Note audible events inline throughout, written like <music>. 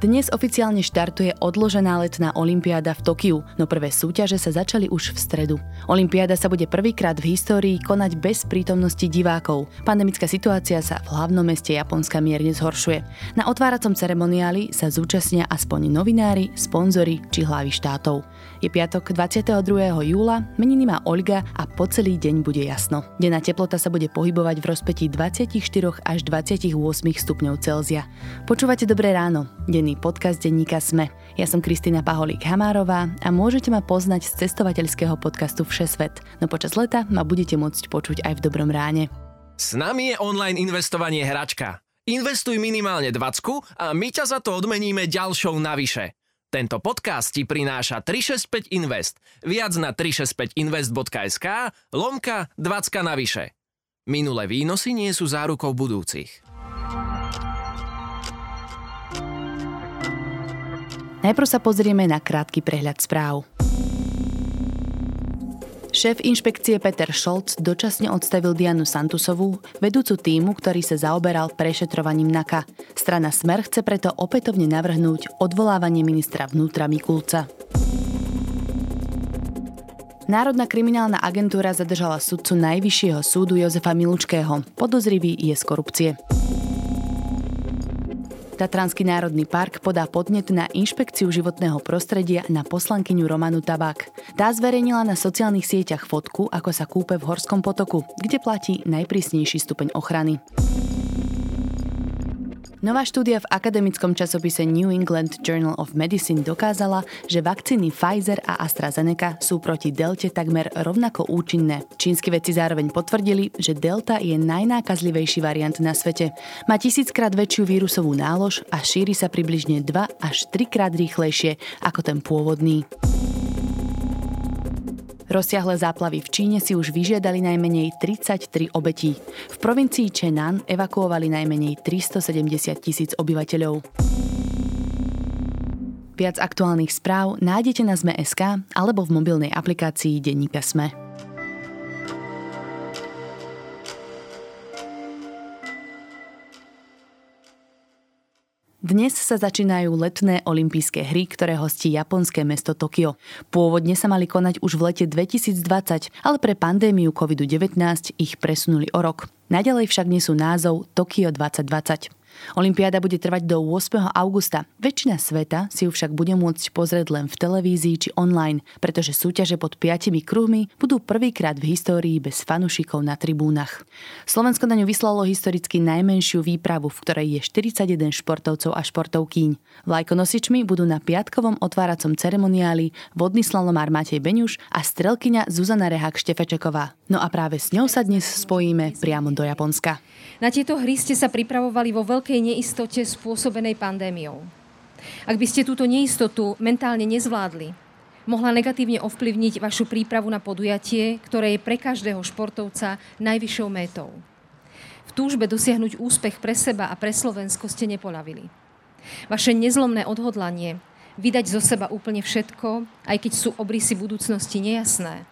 Dnes oficiálne štartuje odložená letná olimpiáda v Tokiu, no prvé súťaže sa začali už v stredu. Olimpiáda sa bude prvýkrát v histórii konať bez prítomnosti divákov. Pandemická situácia sa v hlavnom meste Japonska mierne zhoršuje. Na otváracom ceremoniáli sa zúčastnia aspoň novinári, sponzori či hlavy štátov. Je piatok 22. júla, meniny má Olga a po celý deň bude jasno. Denná teplota sa bude pohybovať v rozpetí 24 až 28 stupňov Celzia. Počúvate Dobré ráno, denný podcast denníka Sme. Ja som Kristýna Paholík Hamárová a môžete ma poznať z cestovateľského podcastu Všesvet, no počas leta ma budete môcť počuť aj v Dobrom ráne. S nami je online investovanie hračka. Investuj minimálne 20 a my ťa za to odmeníme ďalšou navyše. Tento podcast ti prináša 365 Invest. Viac na 365invest.sk lomka 20 navyše. Minulé výnosy nie sú zárukou budúcich. Najprv sa pozrieme na krátky prehľad správ. Šéf inšpekcie Peter Scholz dočasne odstavil Dianu Santusovú, vedúcu týmu, ktorý sa zaoberal prešetrovaním NAKA. Strana Smer chce preto opätovne navrhnúť odvolávanie ministra vnútra Mikulca. Národná kriminálna agentúra zadržala sudcu Najvyššieho súdu Jozefa Milučkého. Podozrivý je z korupcie. Tatranský národný park podá podnet na inšpekciu životného prostredia na poslankyňu Romanu Tabák. Tá zverejnila na sociálnych sieťach fotku, ako sa kúpe v Horskom potoku, kde platí najprísnejší stupeň ochrany. Nová štúdia v akademickom časopise New England Journal of Medicine dokázala, že vakcíny Pfizer a AstraZeneca sú proti delte takmer rovnako účinné. Čínsky vedci zároveň potvrdili, že delta je najnákazlivejší variant na svete. Má tisíckrát väčšiu vírusovú nálož a šíri sa približne 2 až 3 krát rýchlejšie ako ten pôvodný. Rozsiahle záplavy v Číne si už vyžiadali najmenej 33 obetí. V provincii Chenan evakuovali najmenej 370 tisíc obyvateľov. Viac aktuálnych správ nájdete na Zme.sk alebo v mobilnej aplikácii Denníka Sme. Dnes sa začínajú letné olympijské hry, ktoré hostí japonské mesto Tokio. Pôvodne sa mali konať už v lete 2020, ale pre pandémiu COVID-19 ich presunuli o rok. Naďalej však nesú názov Tokio 2020. Olympiáda bude trvať do 8. augusta. Väčšina sveta si ju však bude môcť pozrieť len v televízii či online, pretože súťaže pod piatimi kruhmi budú prvýkrát v histórii bez fanušikov na tribúnach. Slovensko na ňu vyslalo historicky najmenšiu výpravu, v ktorej je 41 športovcov a športovkýň. Vlajkonosičmi budú na piatkovom otváracom ceremoniáli vodný slalomár Matej Beňuš a strelkyňa Zuzana Rehák Štefečeková. No a práve s ňou sa dnes spojíme priamo do Japonska. Na tieto hry ste sa pripravovali vo veľkej neistote spôsobenej pandémiou. Ak by ste túto neistotu mentálne nezvládli, mohla negatívne ovplyvniť vašu prípravu na podujatie, ktoré je pre každého športovca najvyššou métou. V túžbe dosiahnuť úspech pre seba a pre Slovensko ste nepolavili. Vaše nezlomné odhodlanie vydať zo seba úplne všetko, aj keď sú obrysy budúcnosti nejasné,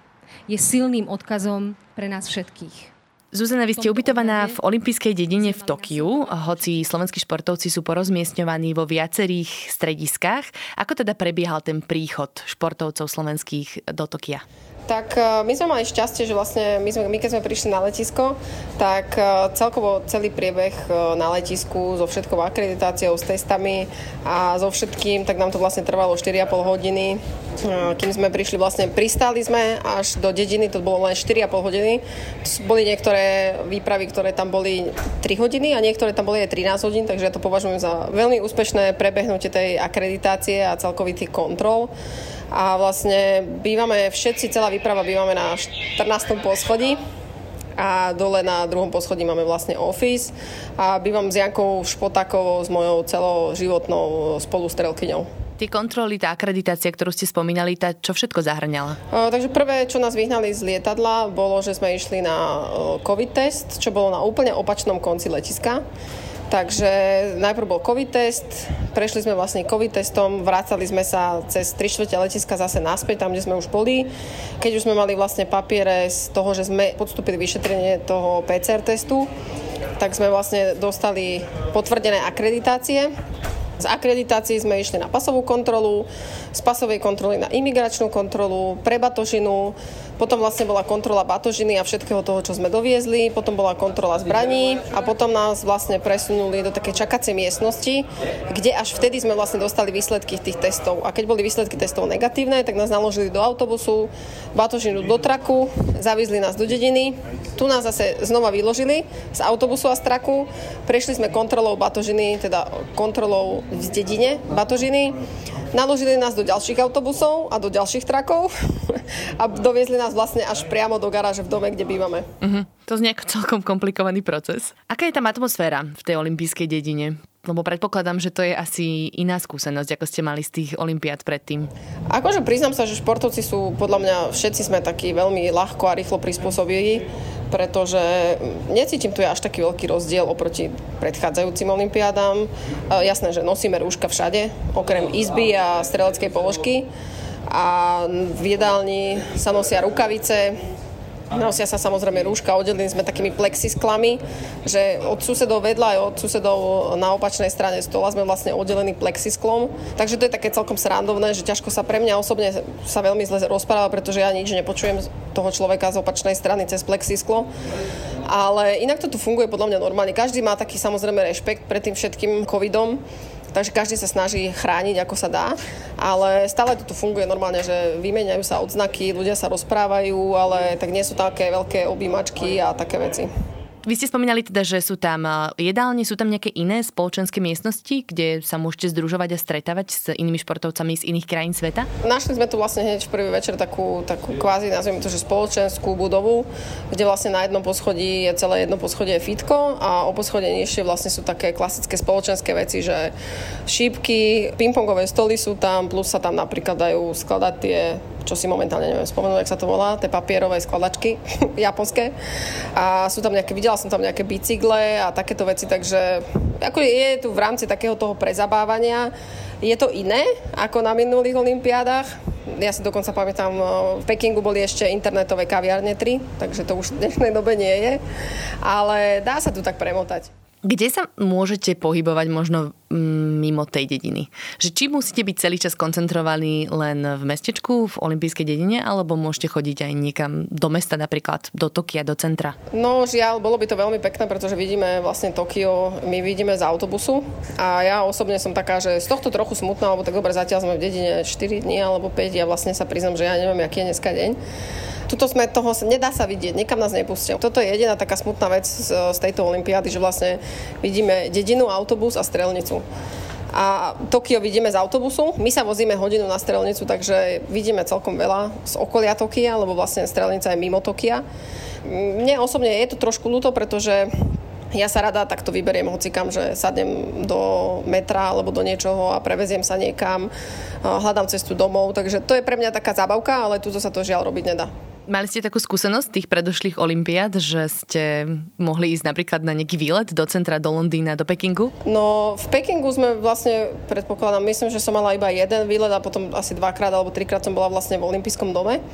je silným odkazom pre nás všetkých. Zuzana, vy ste ubytovaná v olympijskej dedine v Tokiu, hoci slovenskí športovci sú porozmiestňovaní vo viacerých strediskách. Ako teda prebiehal ten príchod športovcov slovenských do Tokia? Tak e, my sme mali šťastie, že vlastne my, sme, my keď sme prišli na letisko, tak e, celkovo celý priebeh e, na letisku so všetkou akreditáciou, s testami a so všetkým, tak nám to vlastne trvalo 4,5 hodiny. Kým sme prišli, vlastne pristáli sme až do dediny, to bolo len 4,5 hodiny. Boli niektoré výpravy, ktoré tam boli 3 hodiny a niektoré tam boli aj 13 hodín, takže ja to považujem za veľmi úspešné prebehnutie tej akreditácie a celkových kontrol a vlastne bývame všetci, celá výprava bývame na 14. poschodí a dole na druhom poschodí máme vlastne office a bývam s Jankou Špotakovou, s mojou celoživotnou spolustrelkyňou tie kontroly, tá akreditácia, ktorú ste spomínali, tá čo všetko zahrňala? O, takže prvé, čo nás vyhnali z lietadla, bolo, že sme išli na COVID test, čo bolo na úplne opačnom konci letiska. Takže najprv bol COVID test, prešli sme vlastne COVID testom, vracali sme sa cez 3 čtvrte letiska zase naspäť, tam, kde sme už boli. Keď už sme mali vlastne papiere z toho, že sme podstúpili vyšetrenie toho PCR testu, tak sme vlastne dostali potvrdené akreditácie Z akreditácií sme išli na pasovú kontrolu, z pasovej kontroly na imigračnú kontrolu, pre batožinu, potom vlastne bola kontrola batožiny a všetkého toho, čo sme doviezli, potom bola kontrola zbraní a potom nás vlastne presunuli do takej čakacej miestnosti, kde až vtedy sme vlastne dostali výsledky tých testov. A keď boli výsledky testov negatívne, tak nás naložili do autobusu, batožinu do traku, zavízli nás do dediny, tu nás zase znova vyložili z autobusu a z traku, prešli sme kontrolou batožiny, teda kontrolou v dedine batožiny, naložili nás do ďalších autobusov a do ďalších trakov <laughs> a doviezli nás vlastne až priamo do garáže v dome, kde bývame. Uh-huh. To znie ako celkom komplikovaný proces. Aká je tam atmosféra v tej olympijskej dedine? Lebo predpokladám, že to je asi iná skúsenosť, ako ste mali z tých olimpiád predtým. Akože priznám sa, že športovci sú, podľa mňa, všetci sme takí veľmi ľahko a rýchlo prispôsobili, pretože necítim tu až taký veľký rozdiel oproti predchádzajúcim olimpiádám. Jasné, že nosíme rúška všade, okrem izby a streleckej položky a v jedálni sa nosia rukavice, Nosia sa samozrejme rúška, oddelení sme takými plexisklami, že od susedov vedľa aj od susedov na opačnej strane stola sme vlastne oddelení plexisklom. Takže to je také celkom srandovné, že ťažko sa pre mňa osobne sa veľmi zle rozpráva, pretože ja nič nepočujem toho človeka z opačnej strany cez plexisklo. Ale inak to tu funguje podľa mňa normálne. Každý má taký samozrejme rešpekt pred tým všetkým covidom takže každý sa snaží chrániť, ako sa dá, ale stále to tu funguje normálne, že vymeniajú sa odznaky, ľudia sa rozprávajú, ale tak nie sú také veľké objímačky a také veci. Vy ste spomínali teda, že sú tam jedálne, sú tam nejaké iné spoločenské miestnosti, kde sa môžete združovať a stretávať s inými športovcami z iných krajín sveta? Našli sme tu vlastne hneď v prvý večer takú, takú kvázi, nazvime to, že spoločenskú budovu, kde vlastne na jednom poschodí je celé jedno poschodie je fitko a o poschodie nižšie vlastne sú také klasické spoločenské veci, že šípky, pingpongové stoly sú tam, plus sa tam napríklad dajú skladať tie čo si momentálne neviem spomenúť, jak sa to volá, tie papierové skladačky <laughs> japonské. A sú tam nejaké, videla som tam nejaké bicykle a takéto veci, takže ako je tu v rámci takého toho prezabávania, je to iné ako na minulých olympiádach. Ja si dokonca pamätám, v Pekingu boli ešte internetové kaviarne 3, takže to už v dnešnej dobe nie je. Ale dá sa tu tak premotať. Kde sa môžete pohybovať možno mm, mimo tej dediny? Že či musíte byť celý čas koncentrovaní len v mestečku, v olympijskej dedine, alebo môžete chodiť aj niekam do mesta, napríklad do Tokia, do centra? No žiaľ, bolo by to veľmi pekné, pretože vidíme vlastne Tokio, my vidíme z autobusu a ja osobne som taká, že z tohto trochu smutná, lebo tak dobre zatiaľ sme v dedine 4 dní alebo 5, ja vlastne sa priznam, že ja neviem, aký je dneska deň Tuto sme toho, nedá sa vidieť, niekam nás nepustia. Toto je jediná taká smutná vec z, z tejto olympiády, že vlastne vidíme dedinu, autobus a strelnicu a Tokio vidíme z autobusu. My sa vozíme hodinu na strelnicu, takže vidíme celkom veľa z okolia Tokia, lebo vlastne strelnica je mimo Tokia. Mne osobne je to trošku ľúto, pretože ja sa rada takto vyberiem hocikam, že sadnem do metra alebo do niečoho a preveziem sa niekam, hľadám cestu domov, takže to je pre mňa taká zábavka, ale tu sa to žiaľ robiť nedá. Mali ste takú skúsenosť tých predošlých olimpiád, že ste mohli ísť napríklad na nejaký výlet do centra, do Londýna, do Pekingu? No, v Pekingu sme vlastne, predpokladám, myslím, že som mala iba jeden výlet a potom asi dvakrát alebo trikrát som bola vlastne v olympijskom dome.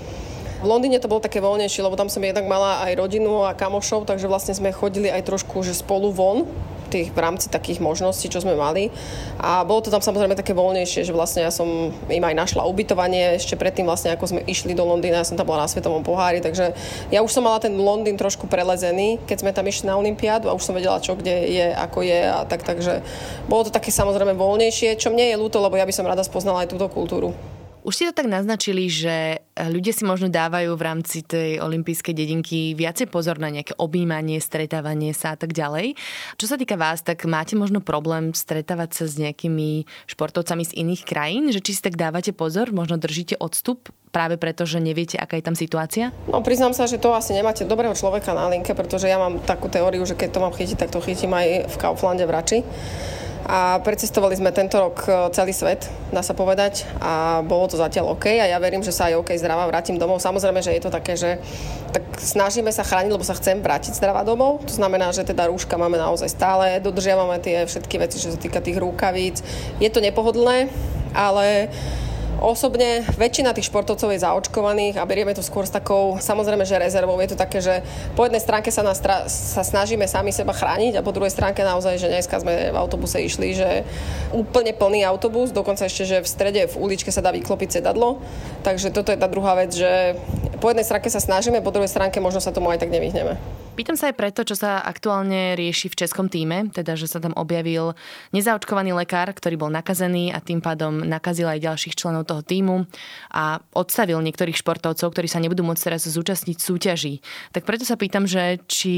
V Londýne to bolo také voľnejšie, lebo tam som jednak mala aj rodinu a kamošov, takže vlastne sme chodili aj trošku že spolu von tých, v rámci takých možností, čo sme mali. A bolo to tam samozrejme také voľnejšie, že vlastne ja som im aj našla ubytovanie ešte predtým vlastne, ako sme išli do Londýna, ja som tam bola na Svetovom pohári, takže ja už som mala ten Londýn trošku prelezený, keď sme tam išli na Olympiádu a už som vedela, čo kde je, ako je a tak, takže bolo to také samozrejme voľnejšie, čo mne je ľúto, lebo ja by som rada spoznala aj túto kultúru. Už ste to tak naznačili, že ľudia si možno dávajú v rámci tej olympijskej dedinky viacej pozor na nejaké objímanie, stretávanie sa a tak ďalej. Čo sa týka vás, tak máte možno problém stretávať sa s nejakými športovcami z iných krajín? Že či si tak dávate pozor, možno držíte odstup práve preto, že neviete, aká je tam situácia? No priznám sa, že to asi nemáte dobrého človeka na linke, pretože ja mám takú teóriu, že keď to mám chytiť, tak to chytím aj v Kauflande v Rači a precestovali sme tento rok e, celý svet, dá sa povedať a bolo to zatiaľ OK a ja verím, že sa aj OK zdravá vrátim domov. Samozrejme, že je to také, že tak snažíme sa chrániť, lebo sa chcem vrátiť zdravá domov. To znamená, že teda rúška máme naozaj stále, dodržiavame tie všetky veci, čo sa týka tých rúkavíc. Je to nepohodlné, ale Osobne väčšina tých športovcov je zaočkovaných a berieme to skôr s takou, samozrejme, že rezervou. Je to také, že po jednej stránke sa, nás, sa snažíme sami seba chrániť a po druhej stránke naozaj, že dneska sme v autobuse išli, že úplne plný autobus, dokonca ešte, že v strede v uličke sa dá vyklopiť sedadlo. Takže toto je tá druhá vec, že po jednej stránke sa snažíme, po druhej stránke možno sa tomu aj tak nevyhneme. Pýtam sa aj preto, čo sa aktuálne rieši v českom týme, teda že sa tam objavil nezaočkovaný lekár, ktorý bol nakazený a tým pádom nakazil aj ďalších členov toho týmu a odstavil niektorých športovcov, ktorí sa nebudú môcť teraz zúčastniť súťaží. Tak preto sa pýtam, že či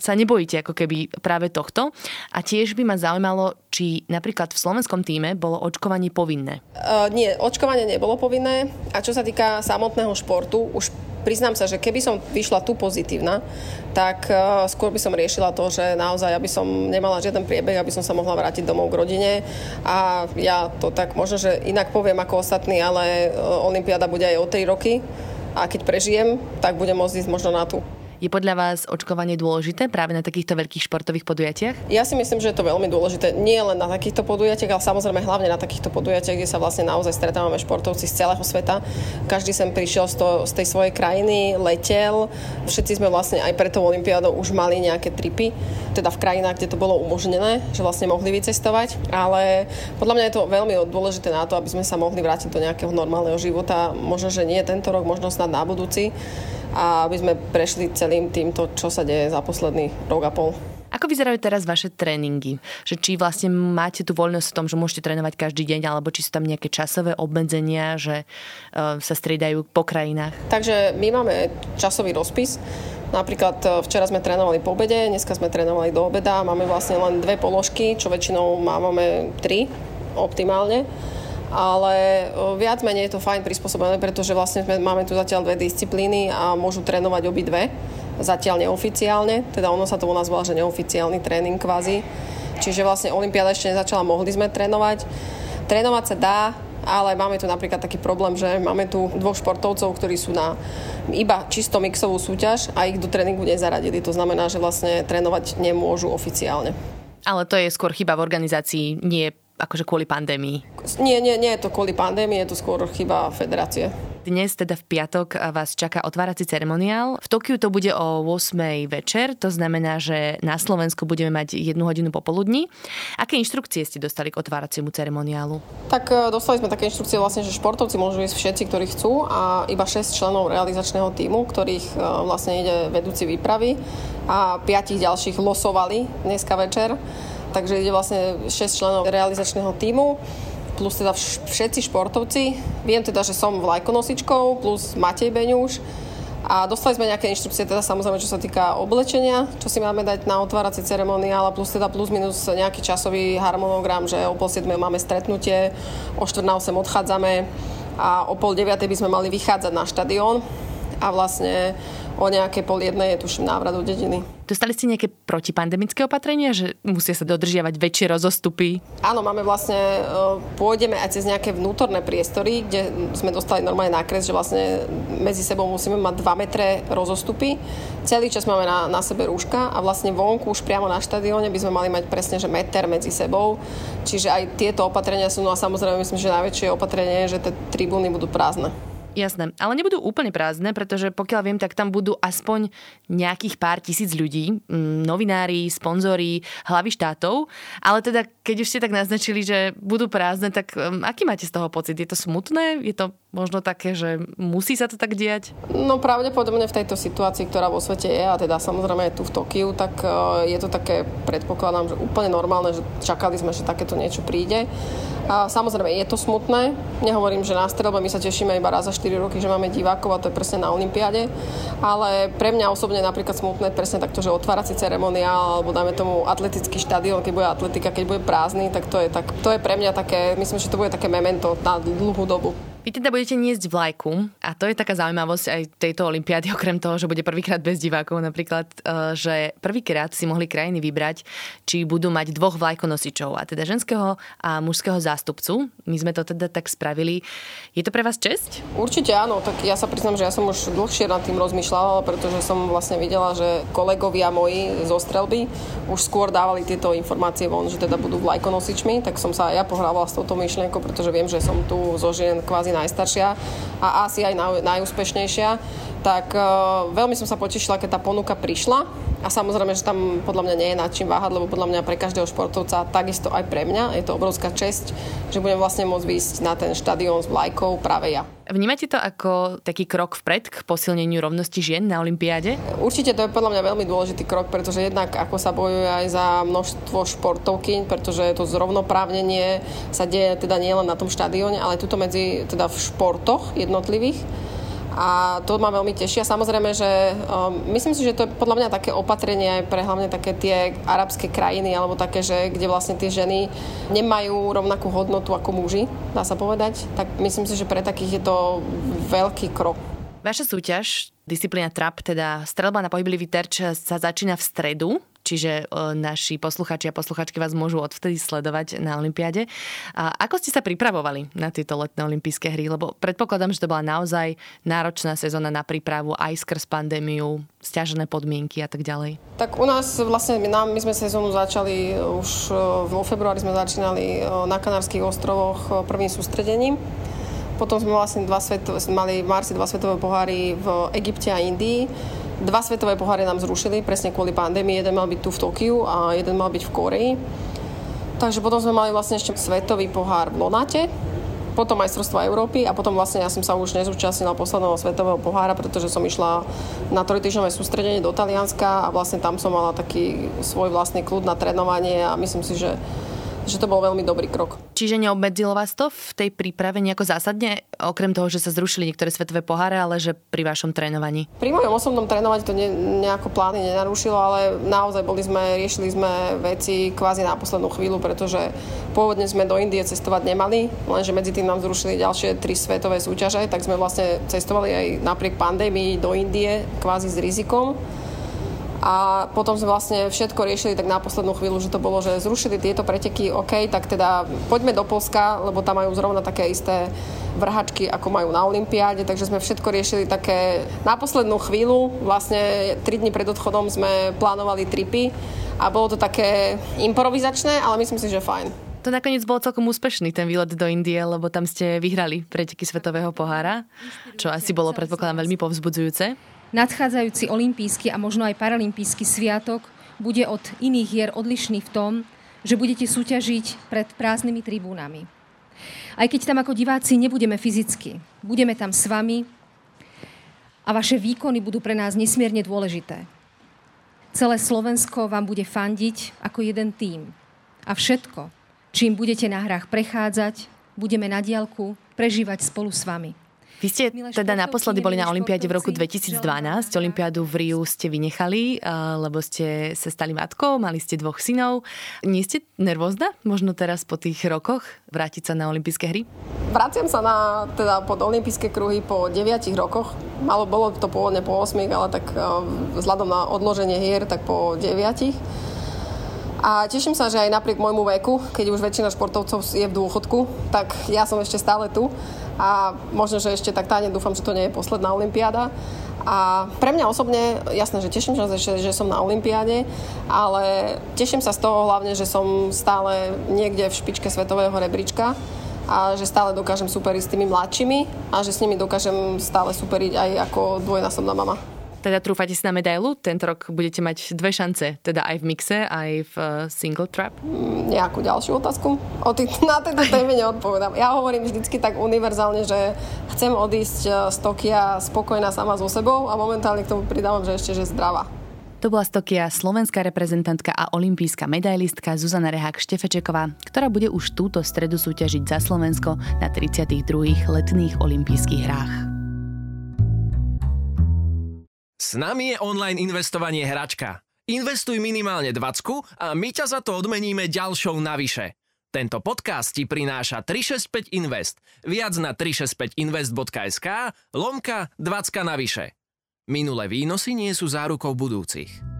sa nebojíte ako keby práve tohto a tiež by ma zaujímalo, či napríklad v slovenskom týme bolo očkovanie povinné. Uh, nie, očkovanie nebolo povinné a čo sa týka samotného športu, už priznám sa, že keby som vyšla tu pozitívna, tak uh, skôr by som riešila to, že naozaj, aby som nemala žiaden priebeh, aby som sa mohla vrátiť domov k rodine. A ja to tak možno, že inak poviem ako ostatní, ale uh, Olympiáda bude aj o 3 roky a keď prežijem, tak budem môcť ísť možno na tú. Je podľa vás očkovanie dôležité práve na takýchto veľkých športových podujatiach? Ja si myslím, že je to veľmi dôležité. Nie len na takýchto podujatiach, ale samozrejme hlavne na takýchto podujatiach, kde sa vlastne naozaj stretávame športovci z celého sveta. Každý sem prišiel z, to, z tej svojej krajiny, letel. Všetci sme vlastne aj pre tou olympiádou už mali nejaké tripy, teda v krajinách, kde to bolo umožnené, že vlastne mohli vycestovať. Ale podľa mňa je to veľmi dôležité na to, aby sme sa mohli vrátiť do nejakého normálneho života. Možno, že nie tento rok, možno snad na budúci a aby sme prešli celým týmto, čo sa deje za posledný rok a pol. Ako vyzerajú teraz vaše tréningy? Že či vlastne máte tú voľnosť v tom, že môžete trénovať každý deň, alebo či sú tam nejaké časové obmedzenia, že uh, sa striedajú po krajinách? Takže my máme časový rozpis. Napríklad e, včera sme trénovali po obede, dneska sme trénovali do obeda. Máme vlastne len dve položky, čo väčšinou máme tri optimálne ale viac menej je to fajn prispôsobené, pretože vlastne máme tu zatiaľ dve disciplíny a môžu trénovať obidve, zatiaľ neoficiálne, teda ono sa to u nás volá, že neoficiálny tréning kvázi. Čiže vlastne Olympiáda ešte nezačala, mohli sme trénovať. Trénovať sa dá, ale máme tu napríklad taký problém, že máme tu dvoch športovcov, ktorí sú na iba čisto mixovú súťaž a ich do tréningu nezaradili. To znamená, že vlastne trénovať nemôžu oficiálne. Ale to je skôr chyba v organizácii, nie akože kvôli pandémii? Nie, nie, nie je to kvôli pandémii, je to skôr chyba federácie. Dnes, teda v piatok, vás čaká otvárací ceremoniál. V Tokiu to bude o 8. večer, to znamená, že na Slovensku budeme mať jednu hodinu popoludní. Aké inštrukcie ste dostali k otváraciemu ceremoniálu? Tak e, dostali sme také inštrukcie vlastne, že športovci môžu ísť všetci, ktorí chcú a iba 6 členov realizačného týmu, ktorých e, vlastne ide vedúci výpravy a piatich ďalších losovali dneska večer. Takže ide vlastne 6 členov realizačného týmu plus teda všetci športovci. Viem teda, že som vlajkonosičkou plus Matej Beňuš. A dostali sme nejaké inštrukcie, teda samozrejme, čo sa týka oblečenia, čo si máme dať na otváracie ceremoniál, plus teda plus minus nejaký časový harmonogram, že o pol 7 máme stretnutie, o 4 na 8 odchádzame a o pol 9 by sme mali vychádzať na štadión a vlastne o nejaké pol jednej je tuším návrat do dediny. Dostali ste nejaké protipandemické opatrenia, že musia sa dodržiavať väčšie rozostupy? Áno, máme vlastne, e, pôjdeme aj cez nejaké vnútorné priestory, kde sme dostali normálne nákres, že vlastne medzi sebou musíme mať 2 metre rozostupy. Celý čas máme na, na sebe rúška a vlastne vonku už priamo na štadióne by sme mali mať presne, že meter medzi sebou. Čiže aj tieto opatrenia sú, no a samozrejme myslím, že najväčšie opatrenie je, že tie tribúny budú prázdne. Jasné, ale nebudú úplne prázdne, pretože pokiaľ viem, tak tam budú aspoň nejakých pár tisíc ľudí, mm, novinári, sponzori, hlavy štátov, ale teda keď už ste tak naznačili, že budú prázdne, tak aký máte z toho pocit? Je to smutné? Je to možno také, že musí sa to tak diať? No pravdepodobne v tejto situácii, ktorá vo svete je, a teda samozrejme je tu v Tokiu, tak uh, je to také, predpokladám, že úplne normálne, že čakali sme, že takéto niečo príde. A samozrejme, je to smutné. Nehovorím, že na strelbe my sa tešíme iba raz za 4 roky, že máme divákov a to je presne na Olympiáde. Ale pre mňa osobne napríklad smutné presne takto, že otvárací ceremoniál alebo dáme tomu atletický štadión, keď bude atletika, keď bude prázdny, tak to je, tak, to je pre mňa také, myslím, že to bude také memento na dlhú dobu. Vy teda budete niesť vlajku a to je taká zaujímavosť aj tejto olympiády, <laughs> okrem toho, že bude prvýkrát bez divákov napríklad, eh, že prvýkrát si mohli krajiny vybrať, či budú mať dvoch vlajkonosičov, a teda ženského a mužského zástupcu. My sme to teda tak spravili. Je to pre vás česť? Určite áno, tak ja sa priznám, že ja som už dlhšie nad tým rozmýšľala, pretože som vlastne videla, že kolegovia moji zo strelby už skôr dávali tieto informácie von, že teda budú vlajkonosičmi, tak som sa ja pohrávala s touto myšlienkou, pretože viem, že som tu zo žien kvázi najstaršia a asi aj naj, najúspešnejšia tak uh, veľmi som sa potešila, keď tá ponuka prišla a samozrejme, že tam podľa mňa nie je nad čím váhať, lebo podľa mňa pre každého športovca, takisto aj pre mňa, je to obrovská česť, že budem vlastne môcť výjsť na ten štadión s vlajkou práve ja. Vnímate to ako taký krok vpred k posilneniu rovnosti žien na Olympiáde? Určite to je podľa mňa veľmi dôležitý krok, pretože jednak ako sa bojuje aj za množstvo športovky, pretože to zrovnoprávnenie sa deje teda nielen na tom štadióne, ale tuto medzi teda v športoch jednotlivých a to ma veľmi teší. A samozrejme, že um, myslím si, že to je podľa mňa také opatrenie aj pre hlavne také tie arabské krajiny, alebo také, že kde vlastne tie ženy nemajú rovnakú hodnotu ako muži, dá sa povedať. Tak myslím si, že pre takých je to veľký krok. Vaša súťaž, disciplína trap, teda strelba na pohyblivý terč sa začína v stredu čiže e, naši posluchači a posluchačky vás môžu odvtedy sledovať na Olympiáde. A ako ste sa pripravovali na tieto letné olympijské hry? Lebo predpokladám, že to bola naozaj náročná sezóna na prípravu aj skrz pandémiu, stiažené podmienky a tak ďalej. Tak u nás vlastne, my, my sme sezónu začali už e, vo februári sme začínali e, na Kanárskych ostrovoch prvým sústredením. Potom sme vlastne dva sveto, mali v marci dva svetové poháry v Egypte a Indii Dva svetové poháre nám zrušili presne kvôli pandémii. Jeden mal byť tu v Tokiu a jeden mal byť v Koreji. Takže potom sme mali vlastne ešte svetový pohár v Lonate, potom majstrovstvo Európy a potom vlastne ja som sa už nezúčastnila posledného svetového pohára, pretože som išla na trojtýždňové sústredenie do Talianska a vlastne tam som mala taký svoj vlastný kľud na trénovanie a myslím si, že že to bol veľmi dobrý krok. Čiže neobmedzilo vás to v tej príprave nejako zásadne, okrem toho, že sa zrušili niektoré svetové poháre, ale že pri vašom trénovaní? Pri mojom osobnom trénovaní to ne, nejako plány nenarušilo, ale naozaj boli sme, riešili sme veci kvázi na poslednú chvíľu, pretože pôvodne sme do Indie cestovať nemali, lenže medzi tým nám zrušili ďalšie tri svetové súťaže, tak sme vlastne cestovali aj napriek pandémii do Indie kvázi s rizikom a potom sme vlastne všetko riešili tak na poslednú chvíľu, že to bolo, že zrušili tieto preteky, OK, tak teda poďme do Polska, lebo tam majú zrovna také isté vrhačky, ako majú na Olympiáde, takže sme všetko riešili také na poslednú chvíľu. Vlastne 3 dní pred odchodom sme plánovali tripy a bolo to také improvizačné, ale myslím si, že fajn. To nakoniec bol celkom úspešný ten výlet do Indie, lebo tam ste vyhrali preteky Svetového pohára, čo asi bolo predpokladám veľmi povzbudzujúce. Nadchádzajúci olimpijský a možno aj paralympijský sviatok bude od iných hier odlišný v tom, že budete súťažiť pred prázdnymi tribúnami. Aj keď tam ako diváci nebudeme fyzicky, budeme tam s vami a vaše výkony budú pre nás nesmierne dôležité. Celé Slovensko vám bude fandiť ako jeden tím. A všetko, čím budete na hrách prechádzať, budeme na diálku prežívať spolu s vami. Vy ste teda naposledy boli na Olympiáde v roku 2012. Olympiádu v Riu ste vynechali, lebo ste sa stali matkou, mali ste dvoch synov. Nie ste nervózna možno teraz po tých rokoch vrátiť sa na olympijské hry? Vraciam sa na, teda pod olympijské kruhy po 9 rokoch. Malo, bolo to pôvodne po 8, ale tak vzhľadom na odloženie hier, tak po 9. A teším sa, že aj napriek môjmu veku, keď už väčšina športovcov je v dôchodku, tak ja som ešte stále tu a možno, že ešte tak táne dúfam, že to nie je posledná olympiáda. A pre mňa osobne, jasné, že teším sa, že, že som na olympiáde, ale teším sa z toho hlavne, že som stále niekde v špičke svetového rebríčka a že stále dokážem superiť s tými mladšími a že s nimi dokážem stále superiť aj ako dvojnásobná mama. Teda trúfate si na medailu? Tento rok budete mať dve šance, teda aj v mixe, aj v uh, single trap? Mm, nejakú ďalšiu otázku? O tý, <laughs> na tejto téme neodpovedám. Ja hovorím vždycky tak univerzálne, že chcem odísť eh, z Tokia spokojná sama so sebou a momentálne k tomu pridávam, že ešte, že zdravá. To bola z Tokia slovenská reprezentantka a olimpijská medailistka Zuzana Rehák Štefečeková, ktorá bude už túto stredu súťažiť za Slovensko na 32. letných olympijských hrách. S nami je online investovanie hračka. Investuj minimálne 20 a my ťa za to odmeníme ďalšou navyše. Tento podcast ti prináša 365 Invest. Viac na 365invest.sk lomka 20 navyše. Minulé výnosy nie sú zárukou budúcich.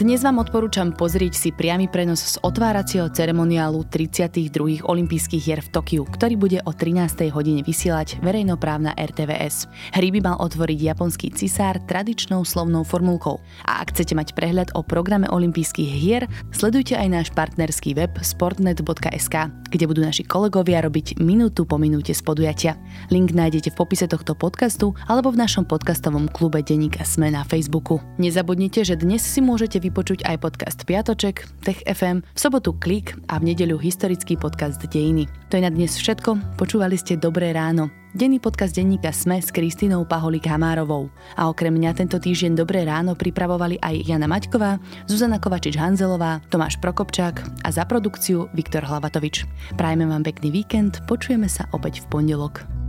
Dnes vám odporúčam pozrieť si priamy prenos z otváracieho ceremoniálu 32. olympijských hier v Tokiu, ktorý bude o 13. hodine vysielať verejnoprávna RTVS. Hry by mal otvoriť japonský cisár tradičnou slovnou formulkou. A ak chcete mať prehľad o programe olympijských hier, sledujte aj náš partnerský web sportnet.sk, kde budú naši kolegovia robiť minútu po minúte z podujatia. Link nájdete v popise tohto podcastu alebo v našom podcastovom klube Deníka Sme na Facebooku. Nezabudnite, že dnes si môžete vypočuť aj podcast Piatoček, Tech FM, v sobotu Klik a v nedeľu historický podcast Dejiny. To je na dnes všetko, počúvali ste Dobré ráno. Denný podcast denníka Sme s Kristínou Paholik Hamárovou. A okrem mňa tento týždeň Dobré ráno pripravovali aj Jana Maťková, Zuzana Kovačič-Hanzelová, Tomáš Prokopčák a za produkciu Viktor Hlavatovič. Prajme vám pekný víkend, počujeme sa opäť v pondelok.